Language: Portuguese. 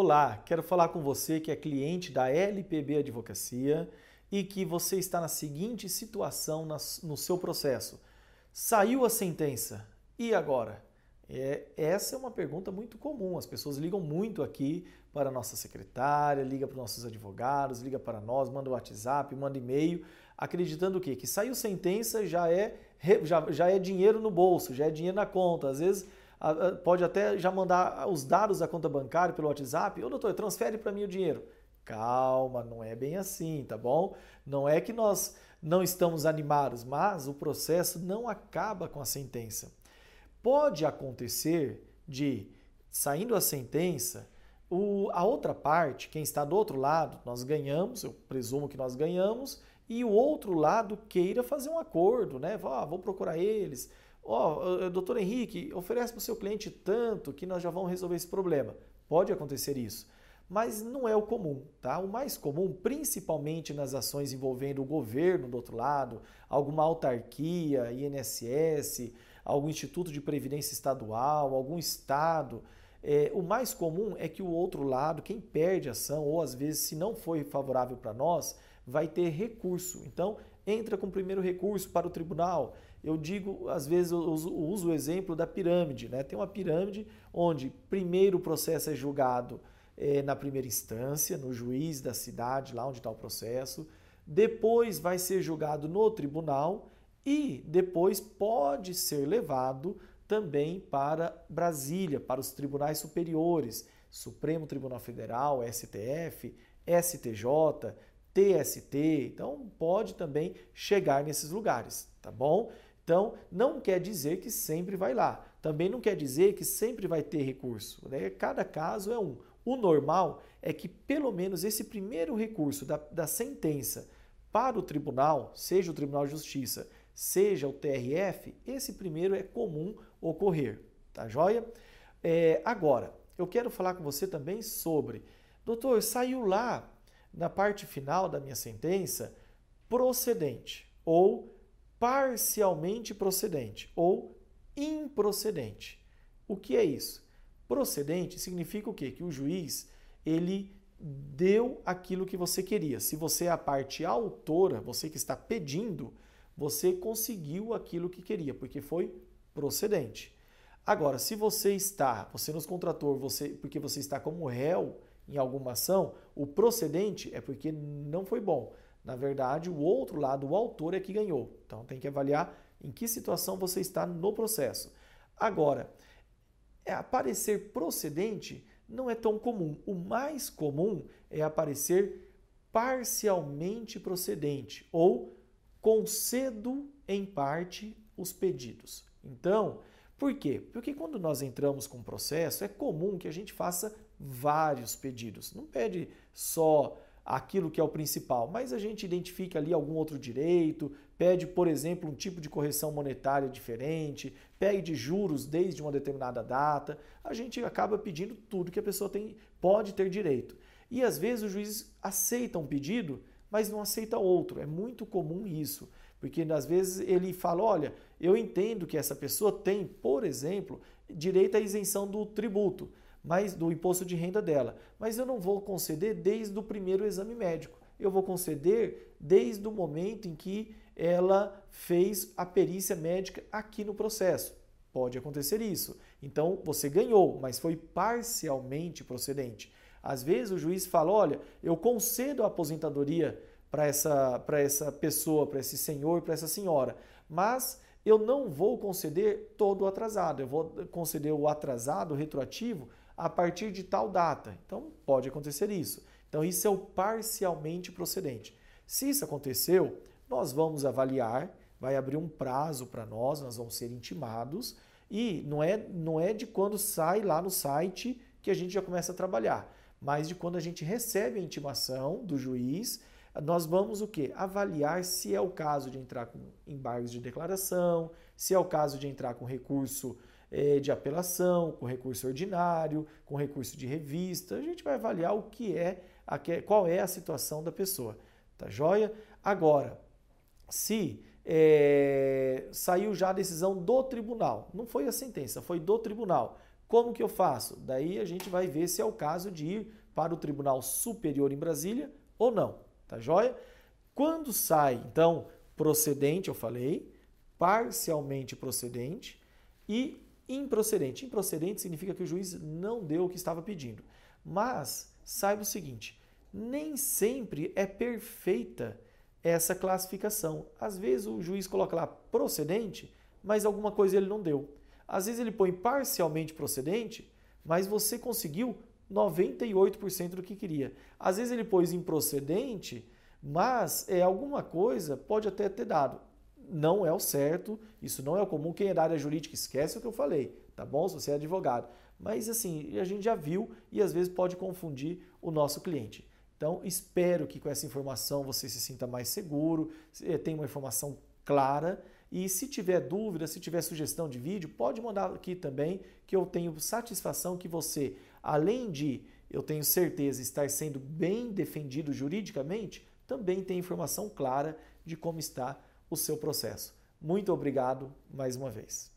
Olá, quero falar com você que é cliente da LPB Advocacia e que você está na seguinte situação no seu processo. Saiu a sentença, e agora? É, essa é uma pergunta muito comum. As pessoas ligam muito aqui para a nossa secretária, liga para os nossos advogados, liga para nós, manda WhatsApp, manda e-mail, acreditando o quê? Que saiu sentença já é, já, já é dinheiro no bolso, já é dinheiro na conta. Às vezes pode até já mandar os dados da conta bancária pelo WhatsApp. Ô doutor, transfere para mim o dinheiro. Calma, não é bem assim, tá bom? Não é que nós não estamos animados, mas o processo não acaba com a sentença. Pode acontecer de, saindo a sentença, o, a outra parte, quem está do outro lado, nós ganhamos, eu presumo que nós ganhamos, e o outro lado queira fazer um acordo, né? Ah, vou procurar eles, ó, oh, doutor Henrique, oferece para o seu cliente tanto que nós já vamos resolver esse problema. Pode acontecer isso, mas não é o comum, tá? O mais comum, principalmente nas ações envolvendo o governo do outro lado, alguma autarquia, INSS, algum instituto de previdência estadual, algum estado, é, o mais comum é que o outro lado, quem perde a ação, ou às vezes se não foi favorável para nós, vai ter recurso. Então, entra com o primeiro recurso para o tribunal, eu digo, às vezes, eu uso, eu uso o exemplo da pirâmide. Né? Tem uma pirâmide onde primeiro o processo é julgado é, na primeira instância, no juiz da cidade, lá onde está o processo, depois vai ser julgado no tribunal e depois pode ser levado também para Brasília, para os tribunais superiores, Supremo Tribunal Federal, STF, STJ, TST. Então pode também chegar nesses lugares, tá bom? Então, não quer dizer que sempre vai lá. Também não quer dizer que sempre vai ter recurso. Né? Cada caso é um. O normal é que pelo menos esse primeiro recurso da, da sentença para o tribunal, seja o Tribunal de Justiça, seja o TRF, esse primeiro é comum ocorrer. Tá joia? É, agora, eu quero falar com você também sobre, doutor, saiu lá na parte final da minha sentença procedente ou parcialmente procedente ou improcedente. O que é isso? Procedente significa o quê? Que o juiz ele deu aquilo que você queria. Se você é a parte autora, você que está pedindo, você conseguiu aquilo que queria, porque foi procedente. Agora, se você está, você nos contratou, você, porque você está como réu em alguma ação, o procedente é porque não foi bom. Na verdade, o outro lado, o autor é que ganhou. Então tem que avaliar em que situação você está no processo. Agora, é aparecer procedente não é tão comum. O mais comum é aparecer parcialmente procedente ou concedo em parte os pedidos. Então, por quê? Porque quando nós entramos com processo, é comum que a gente faça vários pedidos. Não pede só aquilo que é o principal, mas a gente identifica ali algum outro direito, pede, por exemplo, um tipo de correção monetária diferente, pede juros desde uma determinada data, a gente acaba pedindo tudo que a pessoa tem, pode ter direito. E às vezes o juiz aceita um pedido, mas não aceita outro. É muito comum isso, porque às vezes ele fala: olha, eu entendo que essa pessoa tem, por exemplo, direito à isenção do tributo mas do imposto de renda dela. Mas eu não vou conceder desde o primeiro exame médico. Eu vou conceder desde o momento em que ela fez a perícia médica aqui no processo. Pode acontecer isso. Então você ganhou, mas foi parcialmente procedente. Às vezes o juiz fala: olha, eu concedo a aposentadoria para essa, essa pessoa, para esse senhor, para essa senhora, mas eu não vou conceder todo o atrasado, eu vou conceder o atrasado retroativo a partir de tal data. Então, pode acontecer isso. Então, isso é o parcialmente procedente. Se isso aconteceu, nós vamos avaliar, vai abrir um prazo para nós, nós vamos ser intimados e não é, não é de quando sai lá no site que a gente já começa a trabalhar, mas de quando a gente recebe a intimação do juiz, nós vamos o quê? Avaliar se é o caso de entrar com embargos de declaração, se é o caso de entrar com recurso de apelação, com recurso ordinário, com recurso de revista. A gente vai avaliar o que é, qual é a situação da pessoa. Tá joia? Agora, se é, saiu já a decisão do tribunal, não foi a sentença, foi do tribunal. Como que eu faço? Daí a gente vai ver se é o caso de ir para o Tribunal Superior em Brasília ou não, tá joia? Quando sai, então, procedente, eu falei, parcialmente procedente e improcedente. Improcedente significa que o juiz não deu o que estava pedindo. Mas saiba o seguinte: nem sempre é perfeita essa classificação. Às vezes o juiz coloca lá procedente, mas alguma coisa ele não deu. Às vezes ele põe parcialmente procedente, mas você conseguiu 98% do que queria. Às vezes ele pôs improcedente, mas é alguma coisa pode até ter dado. Não é o certo, isso não é o comum. Quem é da área jurídica esquece o que eu falei, tá bom? Se você é advogado. Mas assim, a gente já viu e às vezes pode confundir o nosso cliente. Então, espero que com essa informação você se sinta mais seguro, eh, tenha uma informação clara. E se tiver dúvida, se tiver sugestão de vídeo, pode mandar aqui também, que eu tenho satisfação que você, além de eu tenho certeza estar sendo bem defendido juridicamente, também tem informação clara de como está o seu processo. Muito obrigado mais uma vez.